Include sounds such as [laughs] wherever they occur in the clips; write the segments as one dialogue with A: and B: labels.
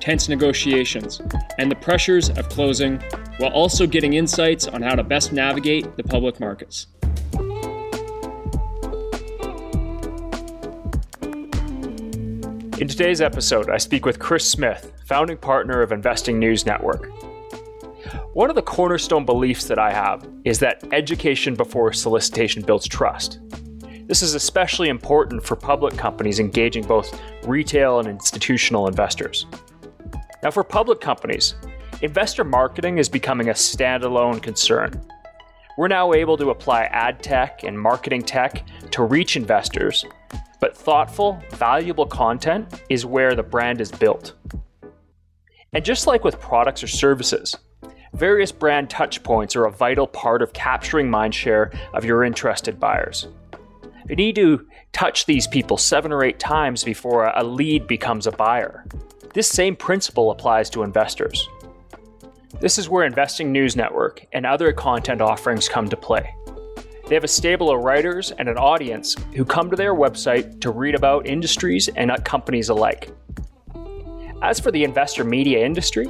A: tense negotiations, and the pressures of closing, while also getting insights on how to best navigate the public markets. In today's episode, I speak with Chris Smith, founding partner of Investing News Network. One of the cornerstone beliefs that I have is that education before solicitation builds trust. This is especially important for public companies engaging both retail and institutional investors. Now, for public companies, investor marketing is becoming a standalone concern. We're now able to apply ad tech and marketing tech to reach investors, but thoughtful, valuable content is where the brand is built. And just like with products or services, Various brand touchpoints are a vital part of capturing mindshare of your interested buyers. You need to touch these people seven or eight times before a lead becomes a buyer. This same principle applies to investors. This is where Investing News Network and other content offerings come to play. They have a stable of writers and an audience who come to their website to read about industries and companies alike. As for the investor media industry,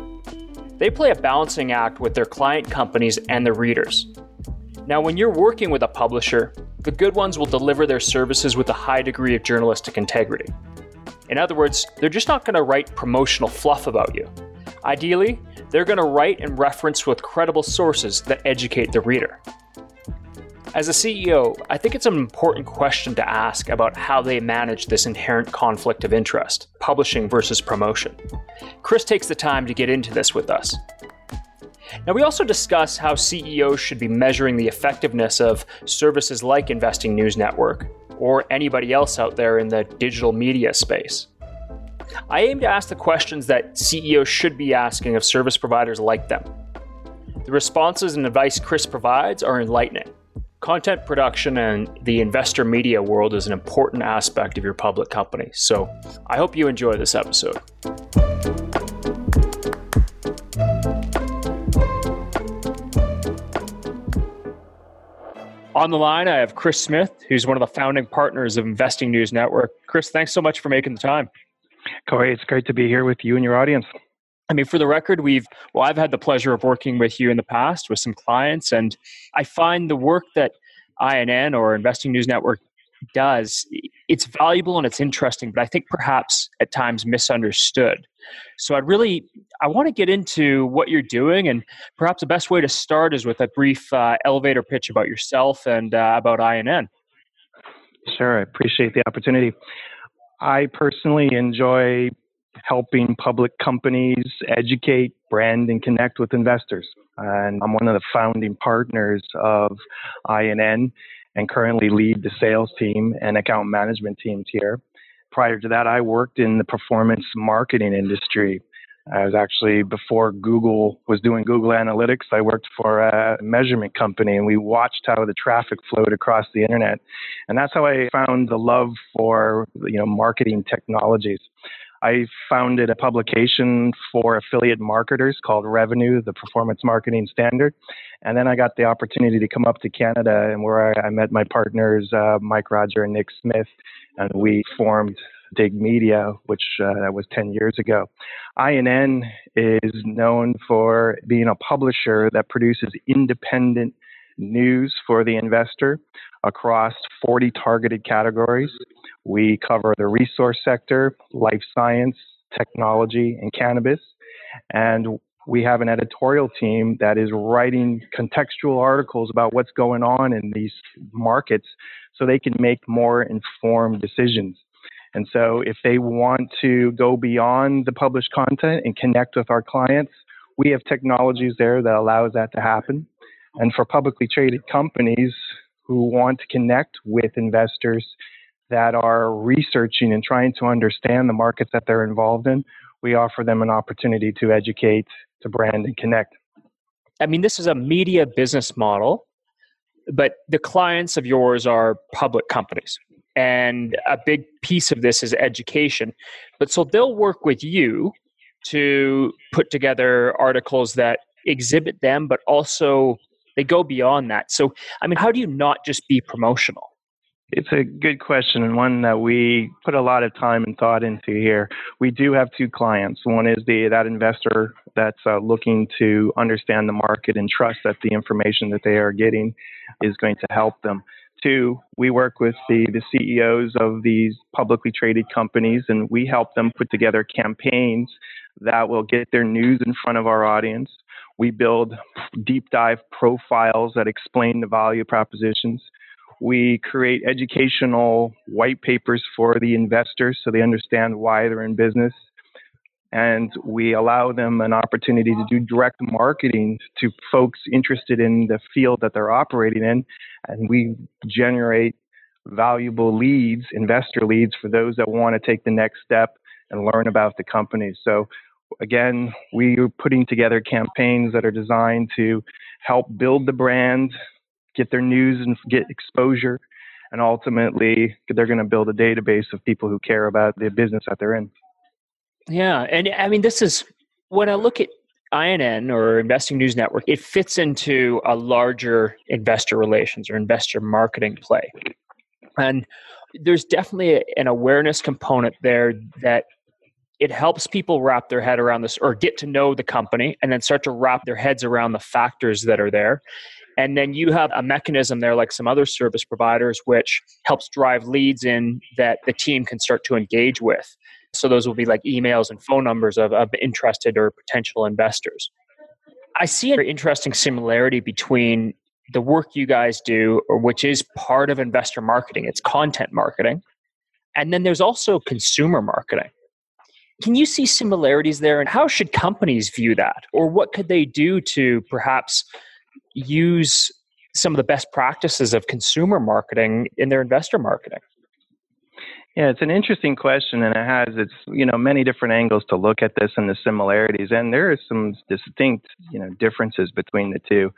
A: they play a balancing act with their client companies and their readers. Now, when you're working with a publisher, the good ones will deliver their services with a high degree of journalistic integrity. In other words, they're just not going to write promotional fluff about you. Ideally, they're going to write and reference with credible sources that educate the reader. As a CEO, I think it's an important question to ask about how they manage this inherent conflict of interest, publishing versus promotion. Chris takes the time to get into this with us. Now, we also discuss how CEOs should be measuring the effectiveness of services like Investing News Network or anybody else out there in the digital media space. I aim to ask the questions that CEOs should be asking of service providers like them. The responses and advice Chris provides are enlightening. Content production and the investor media world is an important aspect of your public company. So I hope you enjoy this episode. On the line, I have Chris Smith, who's one of the founding partners of Investing News Network. Chris, thanks so much for making the time.
B: Cory, it's great to be here with you and your audience.
A: I mean, for the record, we've, well, I've had the pleasure of working with you in the past with some clients, and I find the work that INN or Investing News Network does, it's valuable and it's interesting, but I think perhaps at times misunderstood. So I'd really, I want to get into what you're doing, and perhaps the best way to start is with a brief uh, elevator pitch about yourself and uh, about INN.
B: Sure, I appreciate the opportunity. I personally enjoy helping public companies educate, brand, and connect with investors. And I'm one of the founding partners of INN and currently lead the sales team and account management teams here. Prior to that, I worked in the performance marketing industry. I was actually, before Google was doing Google Analytics, I worked for a measurement company and we watched how the traffic flowed across the internet. And that's how I found the love for, you know, marketing technologies. I founded a publication for affiliate marketers called Revenue, the Performance Marketing Standard. And then I got the opportunity to come up to Canada and where I, I met my partners, uh, Mike Roger and Nick Smith, and we formed Dig Media, which uh, was 10 years ago. INN is known for being a publisher that produces independent news for the investor across 40 targeted categories. We cover the resource sector, life science, technology, and cannabis. And we have an editorial team that is writing contextual articles about what's going on in these markets so they can make more informed decisions. And so if they want to go beyond the published content and connect with our clients, we have technologies there that allows that to happen. And for publicly traded companies who want to connect with investors that are researching and trying to understand the markets that they're involved in, we offer them an opportunity to educate, to brand, and connect.
A: I mean, this is a media business model, but the clients of yours are public companies. And a big piece of this is education. But so they'll work with you to put together articles that exhibit them, but also they go beyond that. So, I mean, how do you not just be promotional?
B: It's a good question and one that we put a lot of time and thought into here. We do have two clients. One is the that investor that's uh, looking to understand the market and trust that the information that they are getting is going to help them. Two, we work with the, the CEOs of these publicly traded companies and we help them put together campaigns that will get their news in front of our audience. We build deep dive profiles that explain the value propositions. We create educational white papers for the investors so they understand why they're in business. And we allow them an opportunity to do direct marketing to folks interested in the field that they're operating in. And we generate valuable leads, investor leads for those that want to take the next step and learn about the company. So again, we are putting together campaigns that are designed to help build the brand, get their news and get exposure, and ultimately they're going to build a database of people who care about the business that they're in.
A: Yeah, and I mean, this is when I look at INN or Investing News Network, it fits into a larger investor relations or investor marketing play. And there's definitely an awareness component there that it helps people wrap their head around this or get to know the company and then start to wrap their heads around the factors that are there. And then you have a mechanism there, like some other service providers, which helps drive leads in that the team can start to engage with. So those will be like emails and phone numbers of, of interested or potential investors. I see an interesting similarity between the work you guys do, which is part of investor marketing, it's content marketing. And then there's also consumer marketing. Can you see similarities there? And how should companies view that? Or what could they do to perhaps use some of the best practices of consumer marketing in their investor marketing?
B: Yeah, it's an interesting question, and it has its you know many different angles to look at this and the similarities, and there are some distinct you know differences between the two.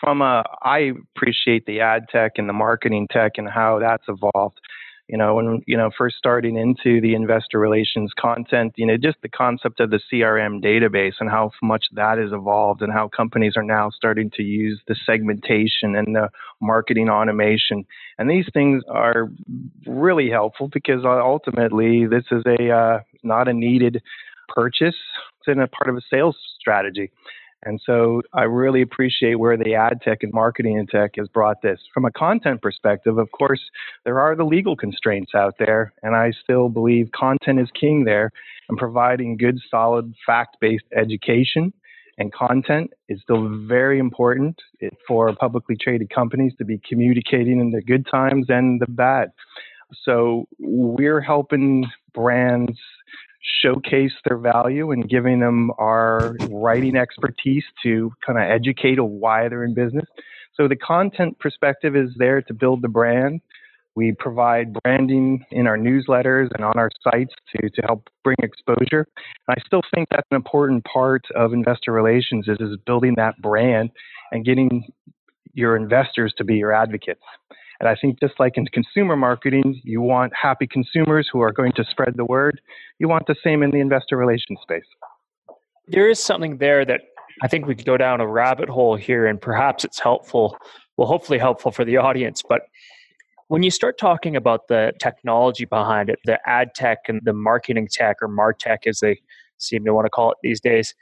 B: From a, I appreciate the ad tech and the marketing tech and how that's evolved you know, when, you know, first starting into the investor relations content, you know, just the concept of the CRM database and how much that has evolved and how companies are now starting to use the segmentation and the marketing automation. And these things are really helpful because ultimately this is a, uh, not a needed purchase. It's in a part of a sales strategy. And so I really appreciate where the ad tech and marketing and tech has brought this. From a content perspective, of course, there are the legal constraints out there, and I still believe content is king there, and providing good, solid, fact based education and content is still very important for publicly traded companies to be communicating in the good times and the bad. So we're helping brands showcase their value and giving them our writing expertise to kind of educate on why they're in business. So the content perspective is there to build the brand. We provide branding in our newsletters and on our sites to, to help bring exposure. And I still think that's an important part of investor relations is, is building that brand and getting your investors to be your advocates. And I think just like in consumer marketing, you want happy consumers who are going to spread the word. You want the same in the investor relations space.
A: There is something there that I think we could go down a rabbit hole here, and perhaps it's helpful, well, hopefully helpful for the audience. But when you start talking about the technology behind it, the ad tech and the marketing tech, or MarTech as they seem to want to call it these days,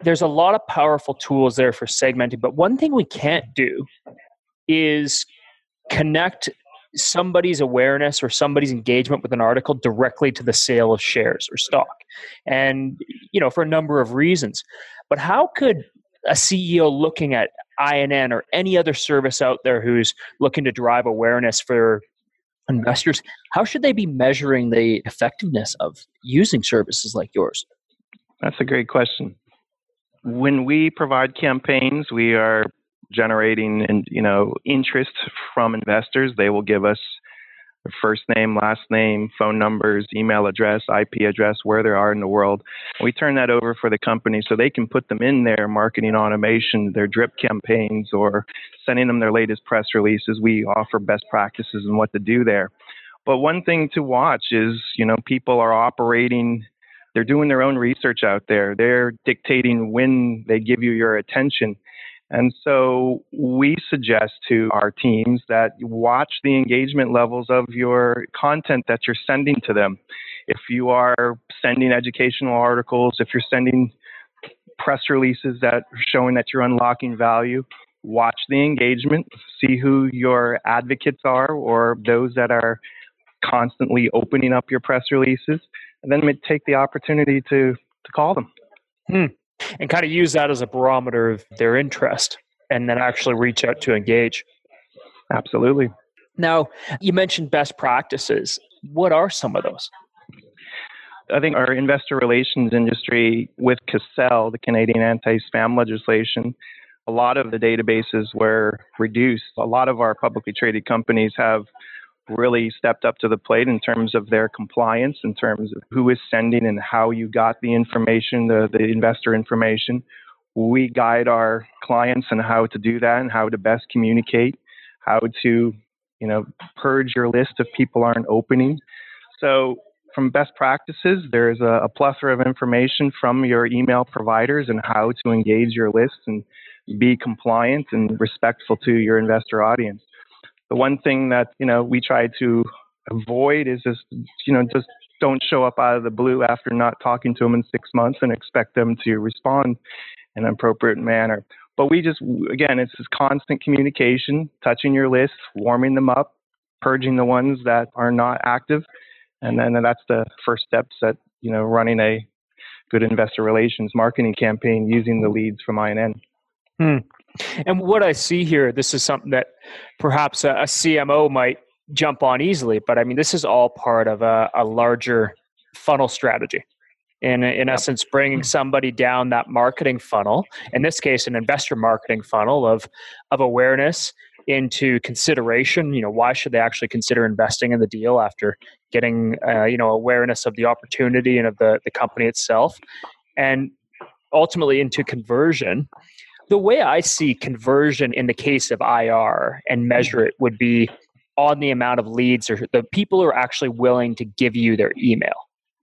A: there's a lot of powerful tools there for segmenting. But one thing we can't do is connect somebody's awareness or somebody's engagement with an article directly to the sale of shares or stock. And you know for a number of reasons. But how could a ceo looking at inn or any other service out there who's looking to drive awareness for investors how should they be measuring the effectiveness of using services like yours?
B: That's a great question. When we provide campaigns we are generating and you know interest from investors. They will give us first name, last name, phone numbers, email address, IP address, where they are in the world. We turn that over for the company so they can put them in their marketing automation, their drip campaigns, or sending them their latest press releases. We offer best practices and what to do there. But one thing to watch is, you know, people are operating, they're doing their own research out there. They're dictating when they give you your attention. And so we suggest to our teams that watch the engagement levels of your content that you're sending to them. If you are sending educational articles, if you're sending press releases that are showing that you're unlocking value, watch the engagement, see who your advocates are or those that are constantly opening up your press releases, and then take the opportunity to, to call them.
A: Hmm and kind of use that as a barometer of their interest and then actually reach out to engage.
B: Absolutely.
A: Now, you mentioned best practices. What are some of those?
B: I think our investor relations industry, with CASL, the Canadian anti spam legislation, a lot of the databases were reduced. A lot of our publicly traded companies have really stepped up to the plate in terms of their compliance, in terms of who is sending and how you got the information, the, the investor information. We guide our clients on how to do that and how to best communicate, how to, you know, purge your list if people aren't opening. So from best practices, there's a, a plethora of information from your email providers and how to engage your list and be compliant and respectful to your investor audience. The one thing that you know we try to avoid is just you know just don't show up out of the blue after not talking to them in six months and expect them to respond in an appropriate manner. But we just again, it's this constant communication, touching your list, warming them up, purging the ones that are not active, and then that's the first steps at you know running a good investor relations marketing campaign using the leads from INN.
A: Hmm. And what I see here, this is something that perhaps a, a CMO might jump on easily, but I mean, this is all part of a, a larger funnel strategy. In, in yep. essence, bringing hmm. somebody down that marketing funnel, in this case, an investor marketing funnel of, of awareness into consideration. You know, why should they actually consider investing in the deal after getting, uh, you know, awareness of the opportunity and of the, the company itself? And ultimately into conversion the way I see conversion in the case of IR and measure it would be on the amount of leads or the people who are actually willing to give you their email.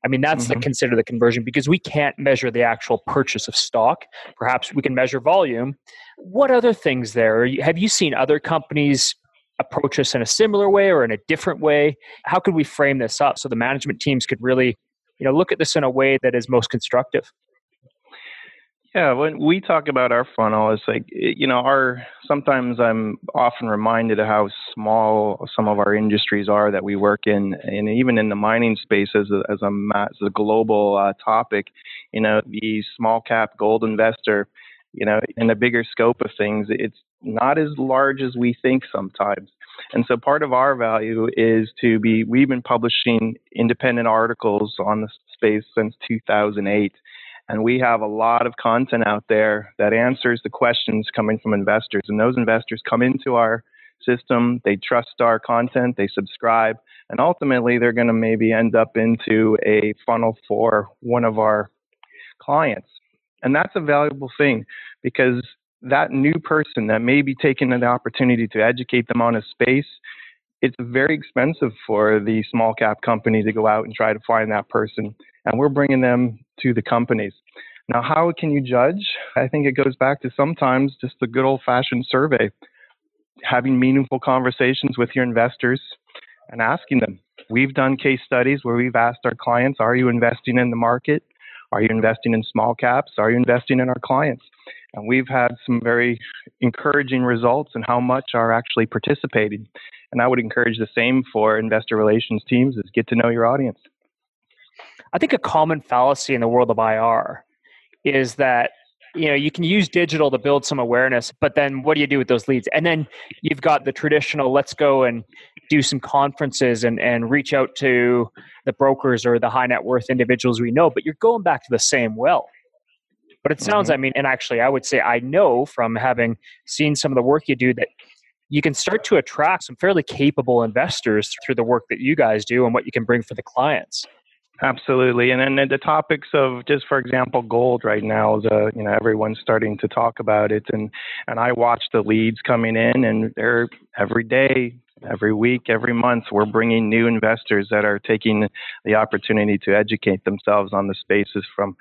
A: I mean, that's mm-hmm. the consider the conversion because we can't measure the actual purchase of stock. Perhaps we can measure volume. What other things there? Have you seen other companies approach us in a similar way or in a different way? How could we frame this up so the management teams could really, you know, look at this in a way that is most constructive?
B: Yeah, when we talk about our funnel, it's like you know, our sometimes I'm often reminded of how small some of our industries are that we work in, and even in the mining space as a as a, as a global uh, topic, you know, the small cap gold investor, you know, in the bigger scope of things, it's not as large as we think sometimes. And so part of our value is to be, we've been publishing independent articles on the space since 2008. And we have a lot of content out there that answers the questions coming from investors. And those investors come into our system, they trust our content, they subscribe, and ultimately they're going to maybe end up into a funnel for one of our clients. And that's a valuable thing because that new person that may be taking an opportunity to educate them on a space, it's very expensive for the small cap company to go out and try to find that person. And we're bringing them to the companies. Now, how can you judge? I think it goes back to sometimes just the good old fashioned survey, having meaningful conversations with your investors and asking them. We've done case studies where we've asked our clients, Are you investing in the market? Are you investing in small caps? Are you investing in our clients? And we've had some very encouraging results in how much are actually participating. And I would encourage the same for investor relations teams is get to know your audience.
A: I think a common fallacy in the world of IR is that you know you can use digital to build some awareness but then what do you do with those leads and then you've got the traditional let's go and do some conferences and, and reach out to the brokers or the high net worth individuals we know but you're going back to the same well but it sounds mm-hmm. i mean and actually i would say i know from having seen some of the work you do that you can start to attract some fairly capable investors through the work that you guys do and what you can bring for the clients.
B: Absolutely, and then the topics of just for example, gold right now is uh, you know everyone's starting to talk about it, and and I watch the leads coming in, and they're every day, every week, every month, we're bringing new investors that are taking the opportunity to educate themselves on the spaces from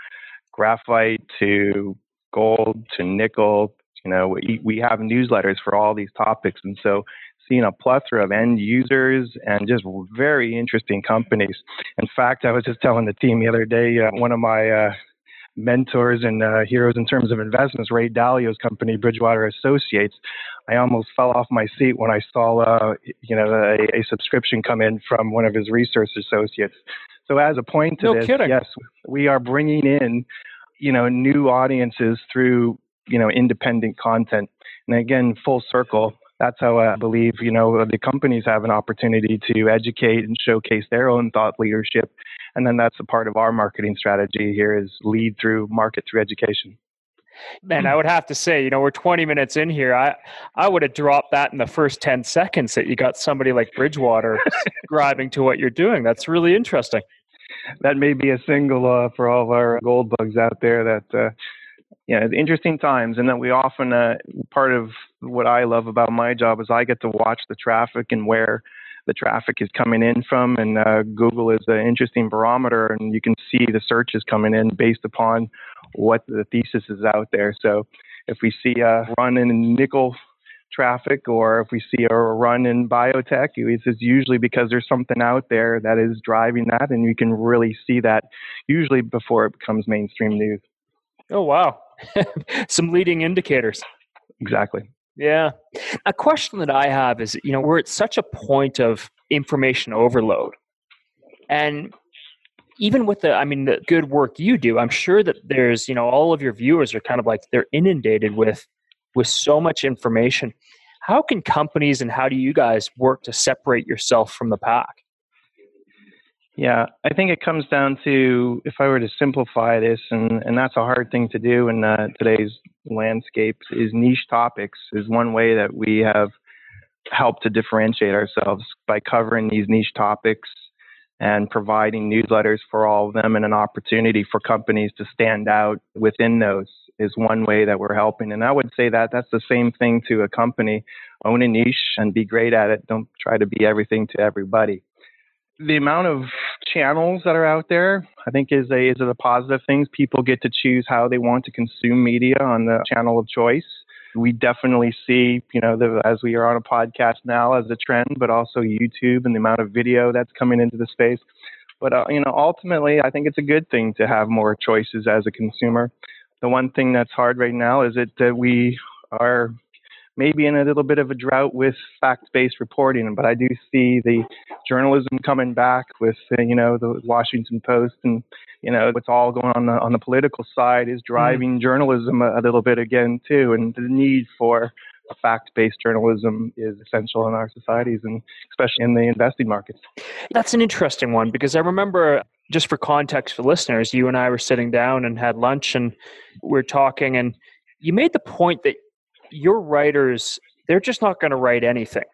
B: graphite to gold to nickel. You know, we, we have newsletters for all these topics, and so seeing a plethora of end users and just very interesting companies. In fact, I was just telling the team the other day, uh, one of my uh, mentors and uh, heroes in terms of investments, Ray Dalio's company, Bridgewater Associates. I almost fell off my seat when I saw, uh, you know, a, a, subscription come in from one of his research associates. So as a point to
A: no
B: this,
A: kidding.
B: yes, we are bringing in, you know, new audiences through, you know, independent content. And again, full circle, that's how I believe, you know, the companies have an opportunity to educate and showcase their own thought leadership. And then that's a part of our marketing strategy here is lead through market through education.
A: Man, I would have to say, you know, we're 20 minutes in here. I, I would have dropped that in the first 10 seconds that you got somebody like Bridgewater [laughs] subscribing to what you're doing. That's really interesting.
B: That may be a single uh, for all of our gold bugs out there that uh, know, interesting times, and that we often uh, part of what I love about my job is I get to watch the traffic and where the traffic is coming in from, and uh, Google is an interesting barometer, and you can see the searches coming in based upon what the thesis is out there. So, if we see a run in nickel traffic, or if we see a run in biotech, it's usually because there's something out there that is driving that, and you can really see that usually before it becomes mainstream news.
A: Oh wow, [laughs] some leading indicators.
B: Exactly.
A: Yeah. A question that I have is, you know, we're at such a point of information overload. And even with the, I mean, the good work you do, I'm sure that there's, you know, all of your viewers are kind of like they're inundated with with so much information. How can companies and how do you guys work to separate yourself from the pack?
B: Yeah, I think it comes down to if I were to simplify this, and, and that's a hard thing to do in uh, today's landscape, is niche topics is one way that we have helped to differentiate ourselves by covering these niche topics and providing newsletters for all of them and an opportunity for companies to stand out within those is one way that we're helping. And I would say that that's the same thing to a company. Own a niche and be great at it. Don't try to be everything to everybody the amount of channels that are out there, I think, is a is a positive thing. People get to choose how they want to consume media on the channel of choice. We definitely see, you know, the, as we are on a podcast now as a trend, but also YouTube and the amount of video that's coming into the space. But uh, you know, ultimately, I think it's a good thing to have more choices as a consumer. The one thing that's hard right now is that uh, we are maybe in a little bit of a drought with fact-based reporting, but I do see the journalism coming back with uh, you know the Washington Post and you know what's all going on the, on the political side is driving mm. journalism a, a, little bit again too, and the need for fact-based journalism is essential in our societies and especially in the investing markets.
A: That's an interesting one because I remember just for context for listeners, you and I were sitting down and had lunch and we are talking and you made the point that your writers, they're just not going to write anything.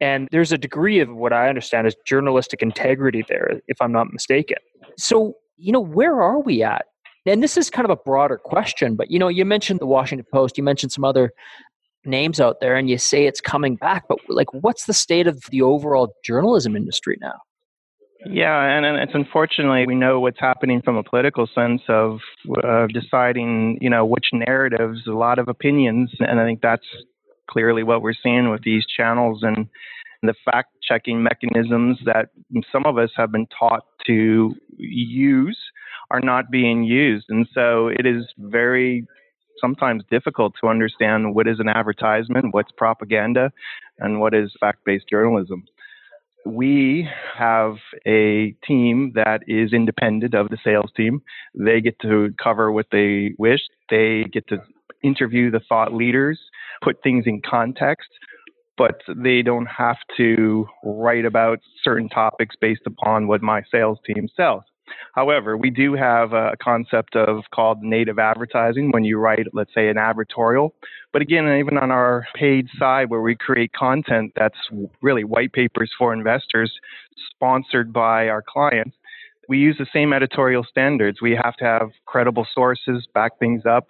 A: And there's a degree of what I understand is journalistic integrity there, if I'm not mistaken. So, you know, where are we at? And this is kind of a broader question, but you know, you mentioned the Washington Post, you mentioned some other names out there, and you say it's coming back, but like, what's the state of the overall journalism industry now?
B: Yeah, and, and it's unfortunately we know what's happening from a political sense of uh, deciding, you know, which narratives, a lot of opinions, and I think that's clearly what we're seeing with these channels and the fact checking mechanisms that some of us have been taught to use are not being used. And so it is very sometimes difficult to understand what is an advertisement, what's propaganda, and what is fact based journalism we have a team that is independent of the sales team. They get to cover what they wish. They get to interview the thought leaders, put things in context, but they don't have to write about certain topics based upon what my sales team sells. However, we do have a concept of called native advertising when you write, let's say, an advertorial. But again, even on our paid side where we create content that's really white papers for investors sponsored by our clients, we use the same editorial standards. We have to have credible sources, back things up,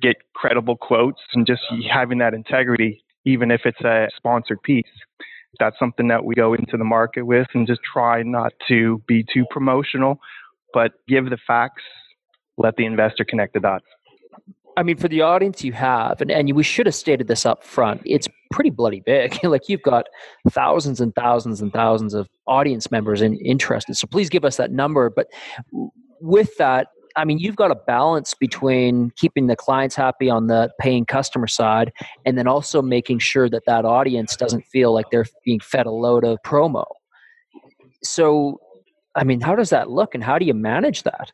B: get credible quotes, and just having that integrity, even if it's a sponsored piece. That's something that we go into the market with and just try not to be too promotional, but give the facts, let the investor connect the dots.
C: I mean, for the audience you have, and, and we should have stated this up front, it's pretty bloody big. [laughs] like you've got thousands and thousands and thousands of audience members in, interested. So please give us that number. But with that, I mean, you've got a balance between keeping the clients happy on the paying customer side and then also making sure that that audience doesn't feel like they're being fed a load of promo. So, I mean, how does that look and how do you manage that?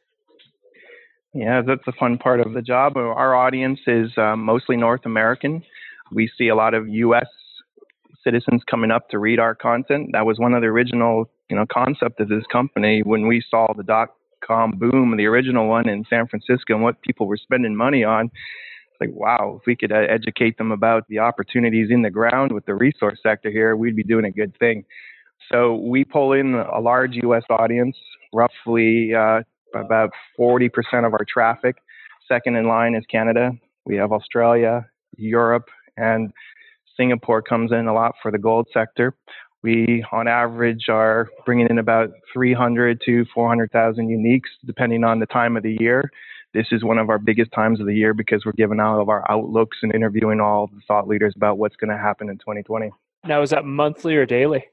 B: Yeah, that's a fun part of the job. Our audience is um, mostly North American. We see a lot of U.S. citizens coming up to read our content. That was one of the original, you know, concept of this company when we saw the dot com boom, the original one in San Francisco, and what people were spending money on. It's like, wow, if we could uh, educate them about the opportunities in the ground with the resource sector here, we'd be doing a good thing. So we pull in a large U.S. audience, roughly uh, about 40% of our traffic. Second in line is Canada. We have Australia, Europe, and Singapore comes in a lot for the gold sector. We, on average, are bringing in about 300 to 400,000 uniques, depending on the time of the year. This is one of our biggest times of the year because we're giving out of our outlooks and interviewing all the thought leaders about what's going to happen in 2020.
A: Now, is that monthly or daily?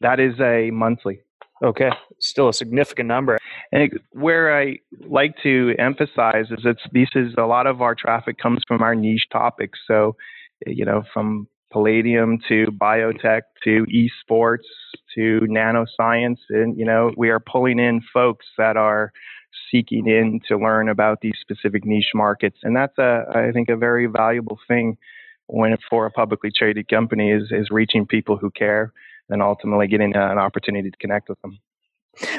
B: That is a monthly.
A: Okay, still a significant number.
B: And where I like to emphasize is that this is a lot of our traffic comes from our niche topics. So, you know, from palladium to biotech to esports to nanoscience, and you know, we are pulling in folks that are seeking in to learn about these specific niche markets, and that's a I think a very valuable thing when for a publicly traded company is is reaching people who care and ultimately getting an opportunity to connect with them.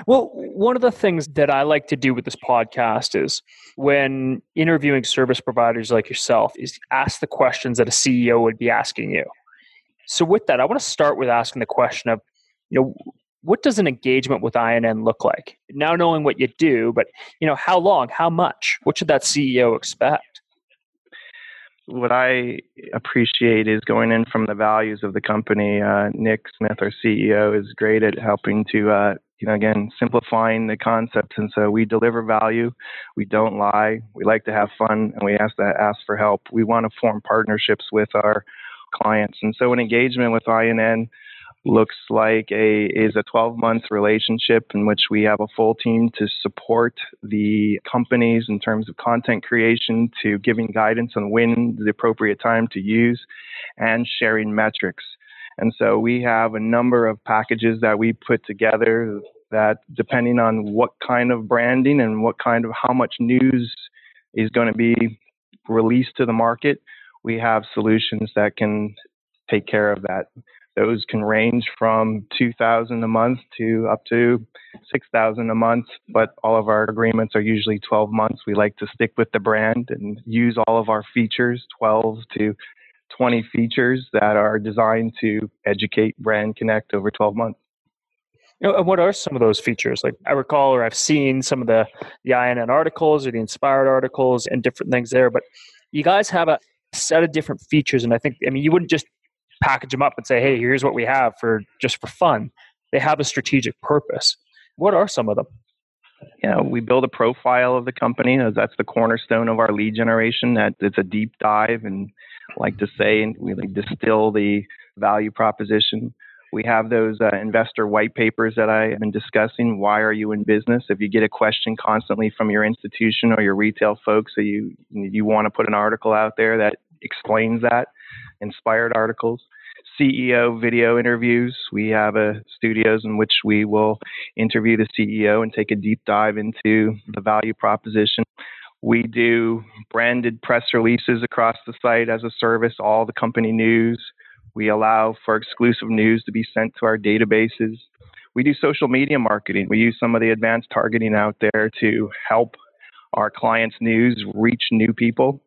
A: Well, one of the things that I like to do with this podcast is when interviewing service providers like yourself is ask the questions that a CEO would be asking you. So with that, I want to start with asking the question of, you know, what does an engagement with INN look like? Now knowing what you do, but you know, how long, how much? What should that CEO expect?
B: what I appreciate is going in from the values of the company. Uh, Nick Smith, our CEO, is great at helping to, uh, you know, again, simplifying the concepts. And so we deliver value. We don't lie. We like to have fun, and we ask to ask for help. We want to form partnerships with our clients. And so an engagement with INN looks like a is a 12 month relationship in which we have a full team to support the companies in terms of content creation to giving guidance on when the appropriate time to use and sharing metrics and so we have a number of packages that we put together that depending on what kind of branding and what kind of how much news is going to be released to the market we have solutions that can take care of that those can range from 2000 a month to up to 6000 a month, but all of our agreements are usually 12 months. We like to stick with the brand and use all of our features, 12 to 20 features that are designed to educate brand connect over 12 months.
A: You know, and what are some of those features? Like I recall, or I've seen some of the the INN articles or the inspired articles and different things there. But you guys have a set of different features, and I think I mean you wouldn't just package them up and say, hey, here's what we have for just for fun. They have a strategic purpose. What are some of them?
B: Yeah, we build a profile of the company. That's the cornerstone of our lead generation. That it's a deep dive, and like to say, and we like distill the value proposition. We have those uh, investor white papers that I have been discussing. Why are you in business? If you get a question constantly from your institution or your retail folks, so you you want to put an article out there that explains that, inspired articles. CEO video interviews. We have a studios in which we will interview the CEO and take a deep dive into the value proposition. We do branded press releases across the site as a service, all the company news. We allow for exclusive news to be sent to our databases. we do social media marketing. We use some of the advanced targeting out there to help our clients' news reach new people.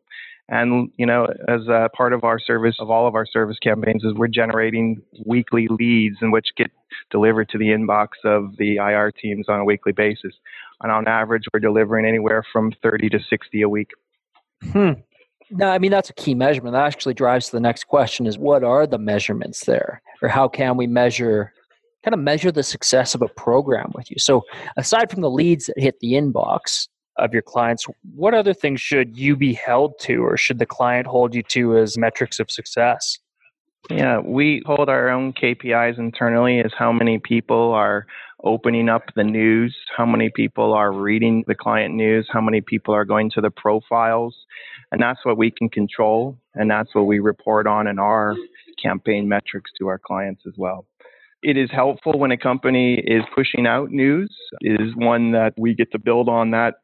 B: And you know, as a part of our service of all of our service campaigns, is we're generating weekly leads in which get delivered to the inbox of the IR teams on a weekly basis. And on average, we're delivering anywhere from 30 to 60 a week.
A: Hmm. No, I mean that's a key measurement. That actually drives to the next question: is what are the measurements there, or how can we measure, kind of measure the success of a program with you? So, aside from the leads that hit the inbox, of your clients, what other things should you be held to or should the client hold you to as metrics of success?
B: Yeah, we hold our own KPIs internally as how many people are opening up the news, how many people are reading the client news, how many people are going to the profiles. And that's what we can control. And that's what we report on in our campaign metrics to our clients as well. It is helpful when a company is pushing out news. It is one that we get to build on that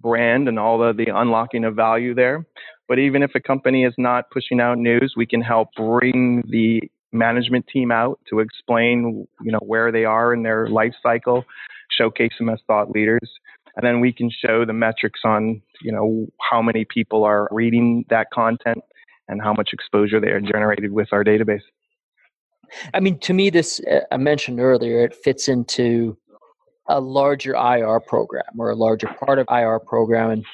B: brand and all of the unlocking of value there. But even if a company is not pushing out news, we can help bring the management team out to explain, you know, where they are in their life cycle, showcase them as thought leaders, and then we can show the metrics on, you know, how many people are reading that content and how much exposure they are generated with our database.
A: I mean, to me, this uh, I mentioned earlier, it fits into a larger IR program or a larger part of IR program. And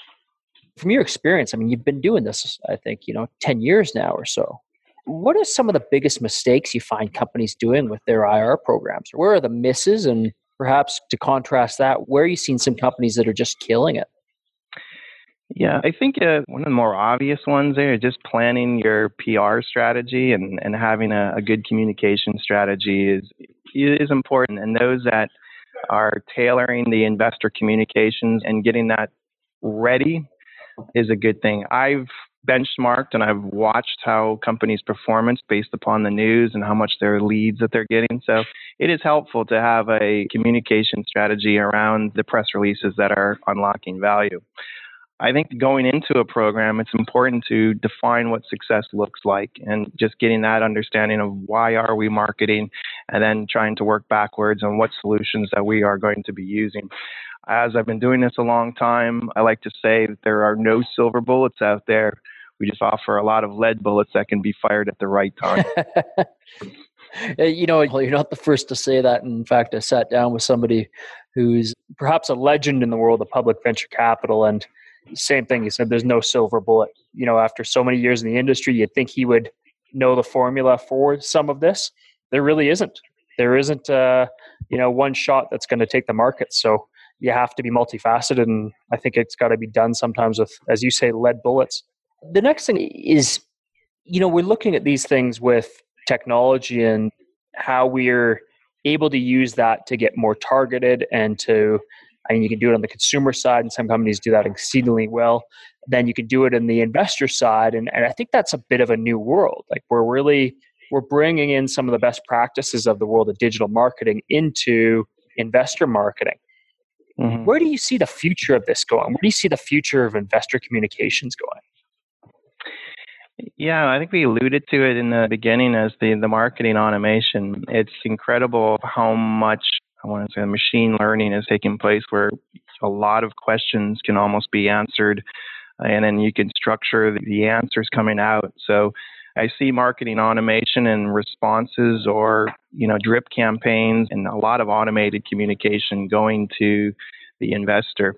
A: from your experience, I mean, you've been doing this, I think, you know, 10 years now or so. What are some of the biggest mistakes you find companies doing with their IR programs? Where are the misses? And perhaps to contrast that, where are you seeing some companies that are just killing it?
B: Yeah, I think uh, one of the more obvious ones there is just planning your PR strategy and, and having a, a good communication strategy is is important. And those that are tailoring the investor communications and getting that ready is a good thing. I've benchmarked and I've watched how companies' performance based upon the news and how much their leads that they're getting. So it is helpful to have a communication strategy around the press releases that are unlocking value. I think going into a program, it's important to define what success looks like and just getting that understanding of why are we marketing and then trying to work backwards on what solutions that we are going to be using. As I've been doing this a long time, I like to say that there are no silver bullets out there. We just offer a lot of lead bullets that can be fired at the right time. [laughs]
A: you know, you're not the first to say that. In fact, I sat down with somebody who's perhaps a legend in the world of public venture capital and same thing. He said there's no silver bullet. You know, after so many years in the industry, you'd think he would know the formula for some of this. There really isn't. There isn't, uh, you know, one shot that's going to take the market. So you have to be multifaceted, and I think it's got to be done sometimes with, as you say, lead bullets. The next thing is, you know, we're looking at these things with technology and how we're able to use that to get more targeted and to I mean, you can do it on the consumer side, and some companies do that exceedingly well. Then you can do it in the investor side, and, and I think that's a bit of a new world. Like we're really we're bringing in some of the best practices of the world of digital marketing into investor marketing. Mm-hmm. Where do you see the future of this going? Where do you see the future of investor communications going?
B: Yeah, I think we alluded to it in the beginning as the, the marketing automation. It's incredible how much I want to say machine learning is taking place where a lot of questions can almost be answered and then you can structure the answers coming out. So I see marketing automation and responses or, you know, drip campaigns and a lot of automated communication going to the investor.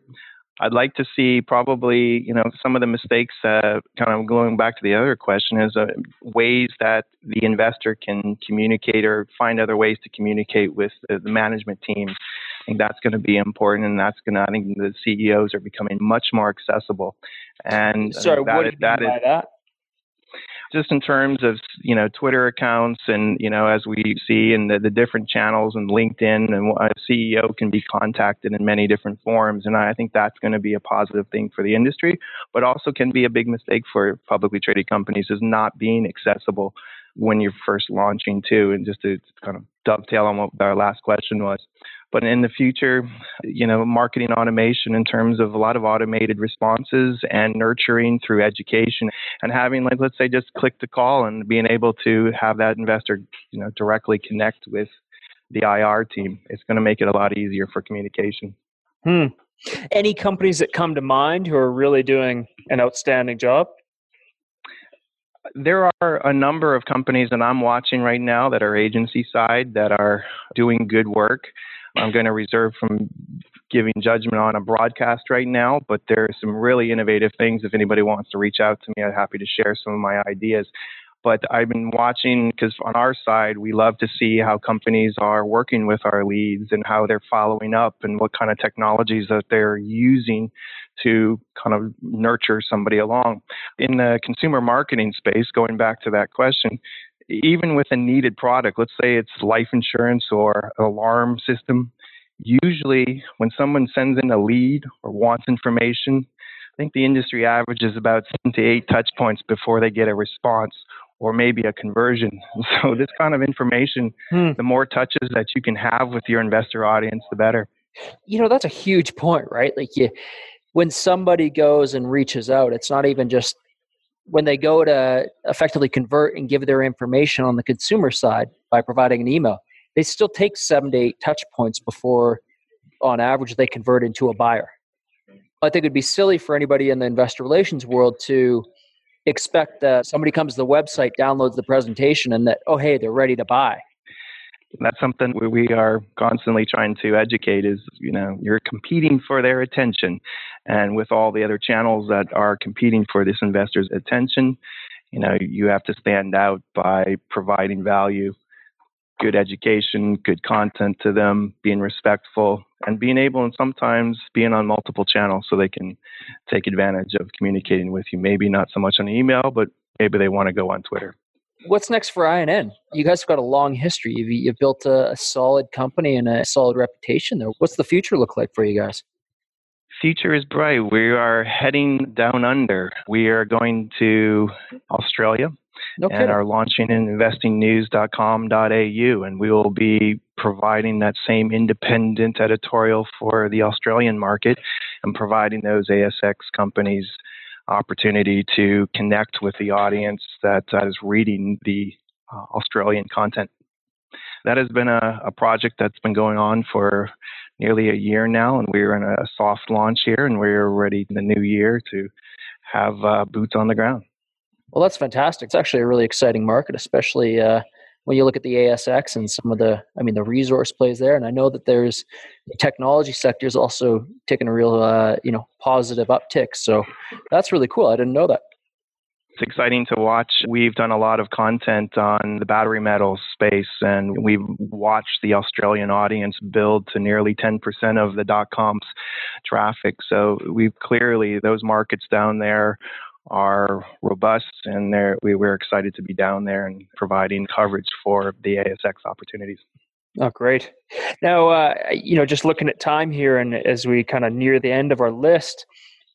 B: I'd like to see probably, you know, some of the mistakes, uh, kind of going back to the other question, is uh, ways that the investor can communicate or find other ways to communicate with the, the management team. I think that's going to be important, and that's going to, I think the CEOs are becoming much more accessible. And
A: sorry, that what do you mean by that?
B: Just in terms of you know Twitter accounts and you know as we see in the, the different channels and LinkedIn and a CEO can be contacted in many different forms and I think that's going to be a positive thing for the industry but also can be a big mistake for publicly traded companies is not being accessible when you're first launching too and just to kind of dovetail on what our last question was but in the future, you know, marketing automation in terms of a lot of automated responses and nurturing through education and having, like, let's say, just click to call and being able to have that investor, you know, directly connect with the IR team. It's going to make it a lot easier for communication.
A: Hmm. Any companies that come to mind who are really doing an outstanding job?
B: There are a number of companies that I'm watching right now that are agency side that are doing good work. I'm going to reserve from giving judgment on a broadcast right now, but there are some really innovative things. If anybody wants to reach out to me, I'm happy to share some of my ideas. But I've been watching because on our side, we love to see how companies are working with our leads and how they're following up and what kind of technologies that they're using to kind of nurture somebody along. In the consumer marketing space, going back to that question, even with a needed product, let's say it's life insurance or alarm system, usually when someone sends in a lead or wants information, I think the industry average is about seven to eight touch points before they get a response or maybe a conversion. [laughs] So this kind of information, hmm. the more touches that you can have with your investor audience, the better.
C: You know, that's a huge point, right? Like you when somebody goes and reaches out, it's not even just when they go to effectively convert and give their information on the consumer side by providing an email, they still take seven to eight touch points before, on average, they convert into a buyer. I think it'd be silly for anybody in the investor relations world to expect that somebody comes to the website, downloads the presentation, and that, oh, hey, they're ready to buy.
B: That's something we are constantly trying to educate is, you know, you're competing for their attention. And with all the other channels that are competing for this investor's attention, you know, you have to stand out by providing value good education, good content to them, being respectful, and being able and sometimes being on multiple channels so they can take advantage of communicating with you. Maybe not so much on email, but maybe they want to go on Twitter.
C: What's next for INN? You guys have got a long history. You've, you've built a, a solid company and a solid reputation there. What's the future look like for you guys?
B: future is bright. We are heading down under. We are going to Australia no and are launching in investingnews.com.au. And we will be providing that same independent editorial for the Australian market and providing those ASX companies opportunity to connect with the audience that is reading the uh, Australian content. That has been a, a project that's been going on for nearly a year now, and we're in a soft launch here, and we're ready in the new year to have uh, boots on the ground.
C: Well, that's fantastic. It's actually a really exciting market, especially uh, when you look at the ASX and some of the, I mean, the resource plays there. And I know that there's the technology sector is also taking a real, uh, you know, positive uptick. So that's really cool. I didn't know that.
B: It's exciting to watch. We've done a lot of content on the battery metals space, and we've watched the Australian audience build to nearly 10% of the dot coms traffic. So we've clearly, those markets down there are robust, and we, we're excited to be down there and providing coverage for the ASX opportunities.
A: Oh, great. Now, uh, you know, just looking at time here, and as we kind of near the end of our list,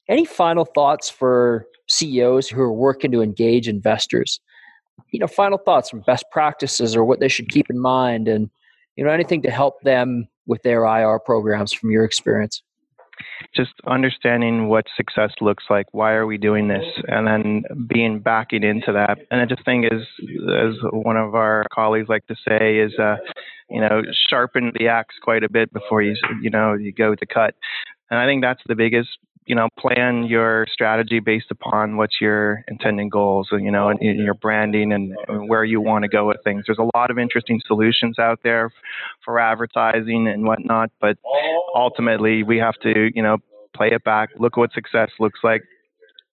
A: any final thoughts for CEOs who are working to engage investors? You know, final thoughts from best practices or what they should keep in mind, and you know, anything to help them with their IR programs from your experience
B: just understanding what success looks like. Why are we doing this? And then being backing into that. And I just think, as as one of our colleagues like to say, is uh, you know, sharpen the axe quite a bit before you you know you go to cut. And I think that's the biggest you know, plan your strategy based upon what's your intended goals, you know, and, your branding and, and where you want to go with things. There's a lot of interesting solutions out there for advertising and whatnot, but ultimately we have to, you know, play it back, look what success looks like,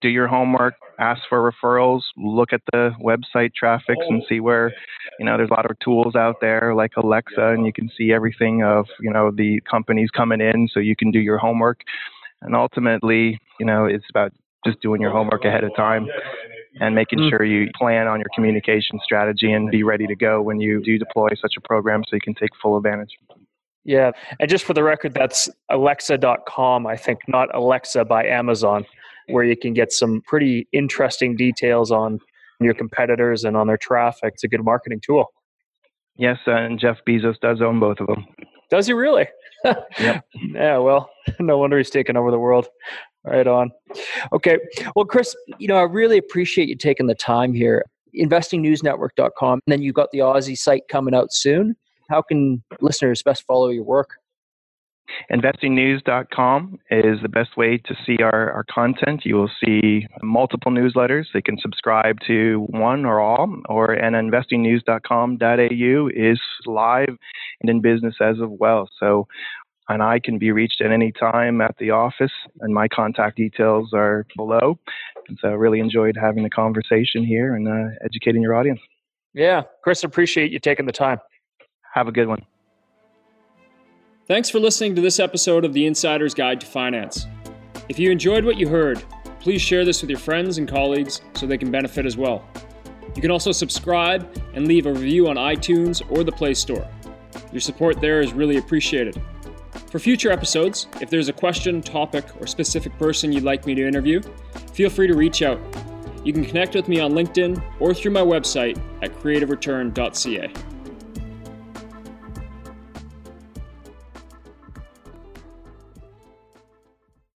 B: do your homework, ask for referrals, look at the website traffics and see where, you know, there's a lot of tools out there like Alexa and you can see everything of, you know, the companies coming in so you can do your homework and ultimately, you know, it's about just doing your homework ahead of time and making mm. sure you plan on your communication strategy and be ready to go when you do deploy such a program so you can take full advantage.
A: Yeah. And just for the record, that's alexa.com, I think, not Alexa by Amazon, where you can get some pretty interesting details on your competitors and on their traffic. It's a good marketing tool.
B: Yes, and Jeff Bezos does own both of them.
A: Does he really? [laughs] yep. Yeah, well, [laughs] no wonder he's taking over the world. Right on. Okay. Well, Chris, you know, I really appreciate you taking the time here. InvestingNewsNetwork.com. And then you've got the Aussie site coming out soon. how can listeners best follow your work?
B: Investingnews.com is the best way to see our, our content. You will see multiple newsletters. They can subscribe to one or all, or and investingnews.com.au is live and in business as of well. So, and I can be reached at any time at the office, and my contact details are below. And so, I really enjoyed having the conversation here and uh, educating your audience.
D: Yeah, Chris, appreciate you taking the time.
B: Have a good one.
D: Thanks for listening to this episode of The Insider's Guide to Finance. If you enjoyed what you heard, please share this with your friends and colleagues so they can benefit as well. You can also subscribe and leave a review on iTunes or the Play Store. Your support there is really appreciated. For future episodes, if there's a question, topic, or specific person you'd like me to interview, feel free to reach out. You can connect with me on LinkedIn or through my website at creativereturn.ca.